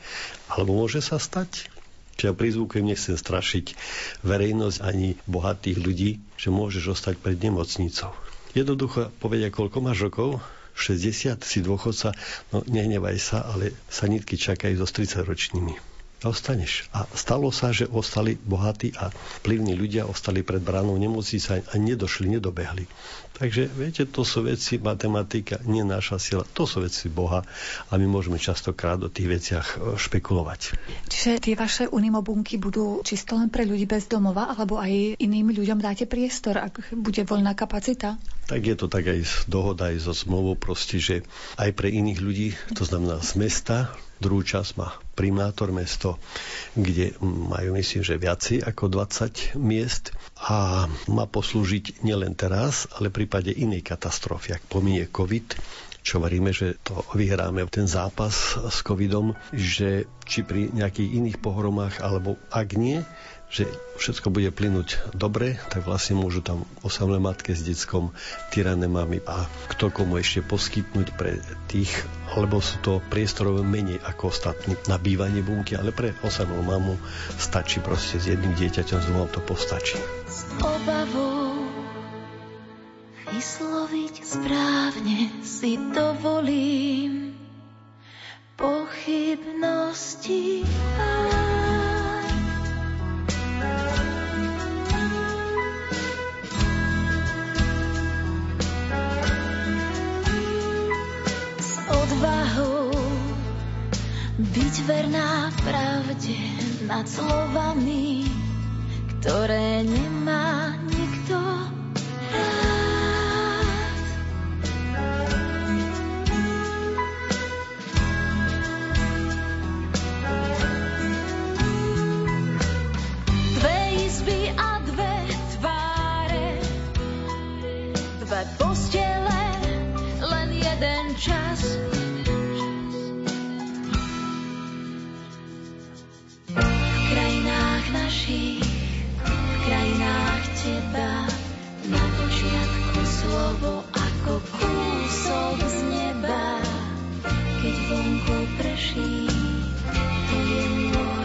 Alebo môže sa stať, čo ja prizvukujem, nechcem strašiť verejnosť ani bohatých ľudí, že môžeš ostať pred nemocnicou Jednoducho povedia, koľko máš rokov, 60, si dôchodca, no nehnevaj sa, ale sanitky čakajú so 30 ročnými. a ostaneš. A stalo sa, že ostali bohatí a vplyvní ľudia ostali pred bránou nemocnice a nedošli, nedobehli. Takže viete, to sú veci, matematika, nie naša sila, to sú veci Boha a my môžeme častokrát o tých veciach e, špekulovať. Čiže tie vaše unimobunky budú čisto len pre ľudí bez domova, alebo aj iným ľuďom dáte priestor, ak bude voľná kapacita? Tak je to tak aj dohoda aj so zmluvou proste, že aj pre iných ľudí, to znamená z mesta, Druhú časť má primátor mesto, kde majú myslím, že viaci ako 20 miest a má poslúžiť nielen teraz, ale v prípade inej katastrofy, ak pominie COVID, čo varíme, že to vyhráme ten zápas s covidom, že či pri nejakých iných pohromách, alebo ak nie, že všetko bude plynúť dobre, tak vlastne môžu tam osamlé matke s deckom, tyrané mami a kto komu ešte poskytnúť pre tých, lebo sú to priestorové menej ako ostatní na bývanie bunky, ale pre osamlú mamu stačí proste s jedným dieťaťom, dvoma to postačí. S obavou vysloviť správne si dovolím pochybnosti a Byť verná pravde nad slovami, ktoré nemá nikto rád. Čas našich, v krajinách teba. Na počiatku slovo ako kúsok z neba, keď vonku prší, to je môj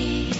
You.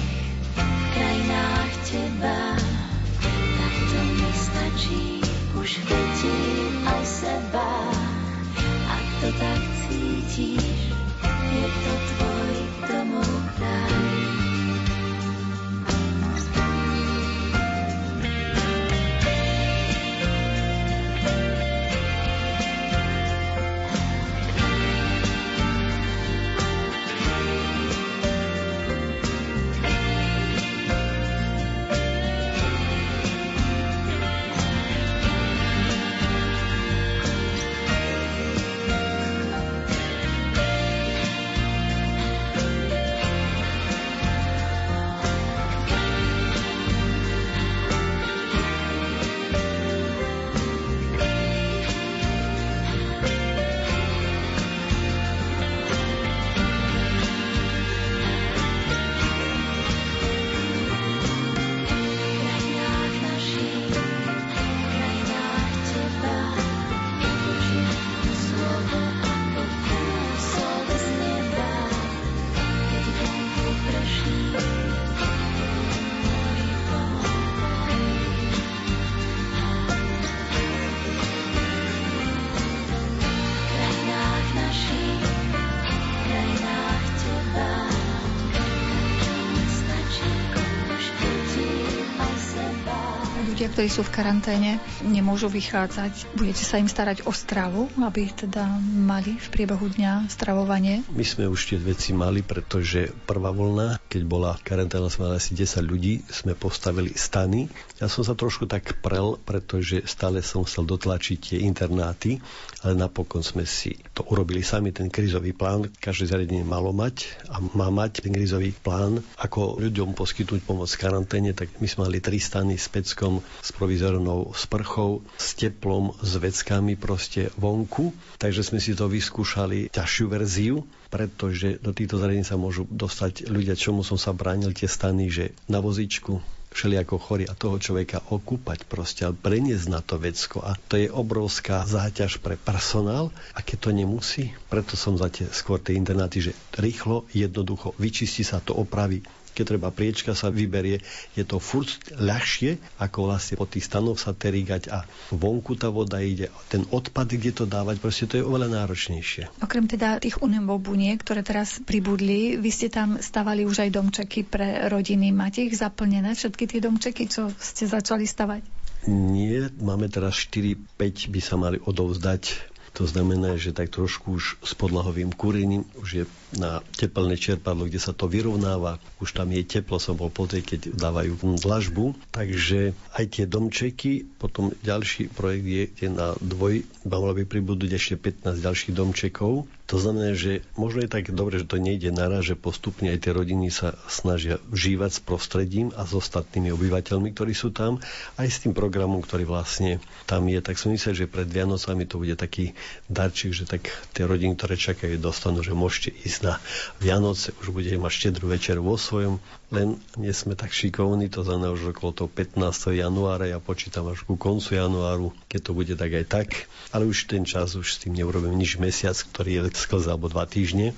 Ktorí sú v karanténe, nemôžu vychádzať. Budete sa im starať o stravu, aby teda mali v priebehu dňa stravovanie? My sme už tie veci mali, pretože prvá voľna, keď bola karanténa, sme mali asi 10 ľudí, sme postavili stany. Ja som sa trošku tak prel, pretože stále som chcel dotlačiť tie internáty, ale napokon sme si to urobili sami, ten krizový plán. Každé zariadenie malo mať a má mať ten krizový plán, ako ľuďom poskytnúť pomoc v karanténe, tak my sme mali tri stany s peckom, s provizornou sprchou, s teplom, s veckami proste vonku. Takže sme si to vyskúšali ťažšiu verziu, pretože do týchto zariadení sa môžu dostať ľudia, čomu som sa bránil tie stany, že na vozičku všelijako chorý a toho človeka okúpať proste a preniesť na to vecko a to je obrovská záťaž pre personál a keď to nemusí, preto som za tie skôr tie internáty, že rýchlo, jednoducho vyčistí sa to, opraví keď treba priečka sa vyberie, je to furt ľahšie, ako vlastne po tých stanoch sa terigať a vonku tá voda ide, ten odpad, kde to dávať, proste to je oveľa náročnejšie. Okrem teda tých unemobuniek, ktoré teraz pribudli, vy ste tam stavali už aj domčeky pre rodiny. Máte ich zaplnené, všetky tie domčeky, čo ste začali stavať? Nie, máme teraz 4-5 by sa mali odovzdať to znamená, že tak trošku už s podlahovým kúrením už je na teplné čerpadlo, kde sa to vyrovnáva. Už tam je teplo, som bol pozrieť, keď dávajú dlažbu. Takže aj tie domčeky, potom ďalší projekt je, je na dvoj, malo by pribudúť ešte 15 ďalších domčekov to znamená, že možno je tak dobre, že to nejde naraz, že postupne aj tie rodiny sa snažia žívať s prostredím a s ostatnými obyvateľmi, ktorí sú tam, aj s tým programom, ktorý vlastne tam je. Tak som myslel, že pred Vianocami to bude taký darček, že tak tie rodiny, ktoré čakajú, dostanú, že môžete ísť na Vianoce, už budete mať štedrú večer vo svojom len nie sme tak šikovní, to znamená už okolo toho 15. januára, ja počítam až ku koncu januáru, keď to bude tak aj tak, ale už ten čas, už s tým neurobím nič mesiac, ktorý je sklz alebo dva týždne,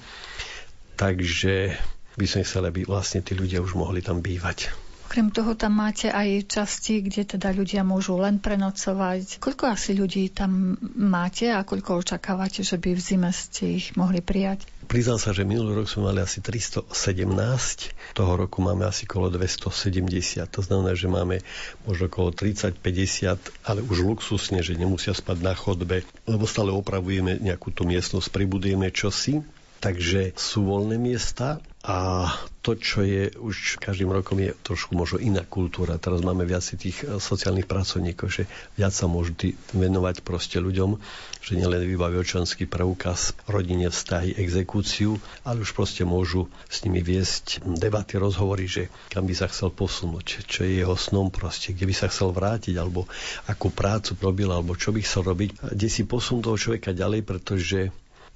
takže by som chcel, aby vlastne tí ľudia už mohli tam bývať. Okrem toho tam máte aj časti, kde teda ľudia môžu len prenocovať. Koľko asi ľudí tam máte a koľko očakávate, že by v zime ste ich mohli prijať? Priznám sa, že minulý rok sme mali asi 317, toho roku máme asi okolo 270. To znamená, že máme možno okolo 30-50, ale už luxusne, že nemusia spať na chodbe, lebo stále opravujeme nejakú tú miestnosť, pribudujeme čosi Takže sú voľné miesta a to, čo je už každým rokom je trošku možno iná kultúra. Teraz máme viac tých eh, sociálnych pracovníkov, že viac sa môžu venovať proste ľuďom, že nielen vybaví občanský preukaz, rodine vztahy, exekúciu, ale už proste môžu s nimi viesť debaty, rozhovory, že kam by sa chcel posunúť, čo je jeho snom proste, kde by sa chcel vrátiť, alebo akú prácu robil, alebo čo by chcel robiť, kde si posun toho človeka ďalej, pretože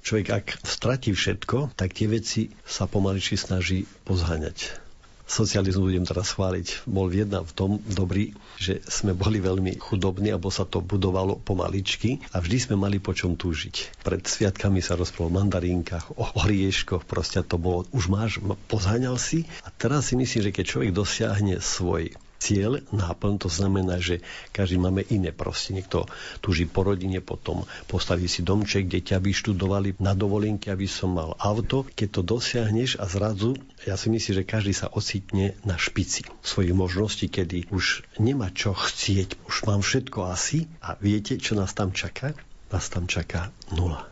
človek ak stratí všetko, tak tie veci sa pomaličky snaží pozháňať. Socializmus budem teraz chváliť, bol jedna v tom dobrý, že sme boli veľmi chudobní, alebo sa to budovalo pomaličky a vždy sme mali po čom túžiť. Pred sviatkami sa rozprávalo o mandarínkach, o orieškoch, proste to bolo, už máš, pozháňal si? A teraz si myslím, že keď človek dosiahne svoj cieľ, náplň, to znamená, že každý máme iné proste. Niekto túži po rodine, potom postaví si domček, deti, aby študovali na dovolenke, aby som mal auto. Keď to dosiahneš a zrazu, ja si myslím, že každý sa ocitne na špici svojich možností, kedy už nemá čo chcieť, už mám všetko asi a viete, čo nás tam čaká? Nás tam čaká nula.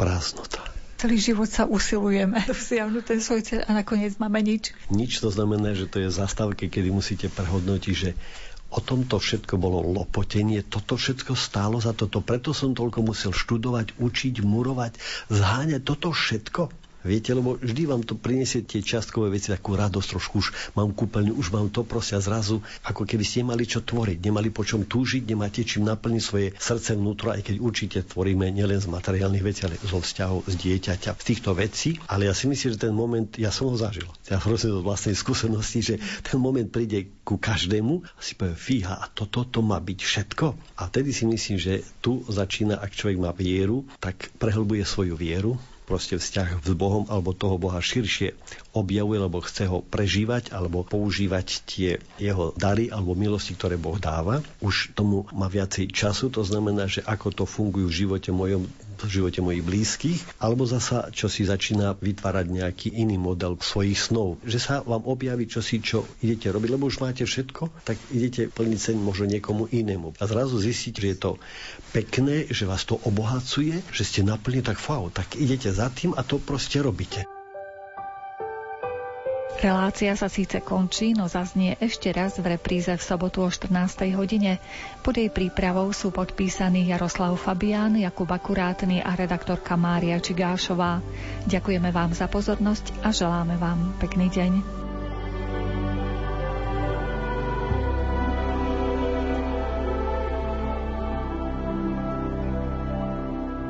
Prázdnota celý život sa usilujeme dosiahnuť ten svoj cieľ a nakoniec máme nič. Nič to znamená, že to je zastávke, kedy musíte prehodnotiť, že o tomto všetko bolo lopotenie, toto všetko stálo za toto, preto som toľko musel študovať, učiť, murovať, zháňať toto všetko. Viete, lebo vždy vám to priniesie tie čiastkové veci, takú radosť, trošku už mám kúpeľňu, už mám to prosia zrazu, ako keby ste nemali čo tvoriť, nemali po čom túžiť, nemáte čím naplniť svoje srdce vnútro, aj keď určite tvoríme nielen z materiálnych vecí, ale zo vzťahov z dieťaťa, z týchto vecí. Ale ja si myslím, že ten moment, ja som ho zažil. Ja prosím do vlastnej skúsenosti, že ten moment príde ku každému a si povie, fíha, a toto to, to má byť všetko. A vtedy si myslím, že tu začína, ak človek má vieru, tak prehlbuje svoju vieru, proste vzťah s Bohom alebo toho Boha širšie objavuje, lebo chce ho prežívať alebo používať tie jeho dary alebo milosti, ktoré Boh dáva. Už tomu má viacej času, to znamená, že ako to funguje v živote mojom v živote mojich blízkych, alebo zasa, čo si začína vytvárať nejaký iný model svojich snov. Že sa vám objaví čosi, čo idete robiť, lebo už máte všetko, tak idete plniť sen možno niekomu inému. A zrazu zistíte, že je to pekné, že vás to obohacuje, že ste naplní tak fau, tak idete za tým a to proste robíte. Relácia sa síce končí, no zaznie ešte raz v repríze v sobotu o 14. hodine. Pod jej prípravou sú podpísaní Jaroslav Fabián, Jakub Akurátny a redaktorka Mária Čigášová. Ďakujeme vám za pozornosť a želáme vám pekný deň.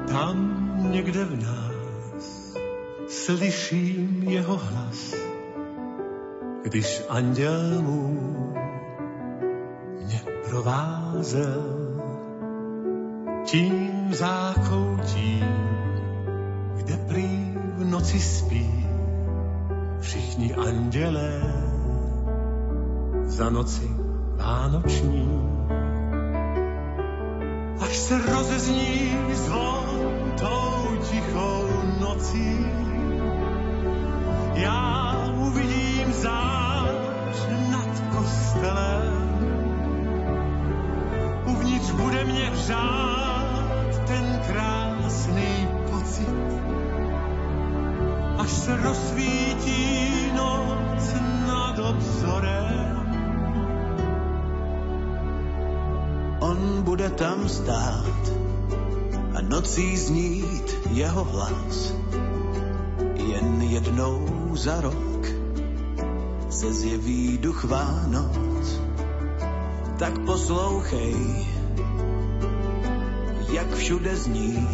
Tam někde v nás slyším jeho hlas když anděl můj mě provázel tím zákoutím, kde prý v noci spí všichni andělé za noci vánoční. Až se rozezní zvon tou tichou nocí, já zář nad kostelem. Uvnitř bude mě hřát ten krásný pocit, až se rozsvítí noc nad obzorem. On bude tam stát a nocí znít jeho hlas jen jednou za rok se zjeví duch Vánoc. Tak poslouchej, jak všude zní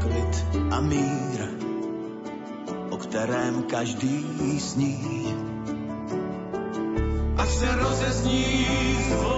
klid a mír, o kterém každý sní. Až se rozezní zvon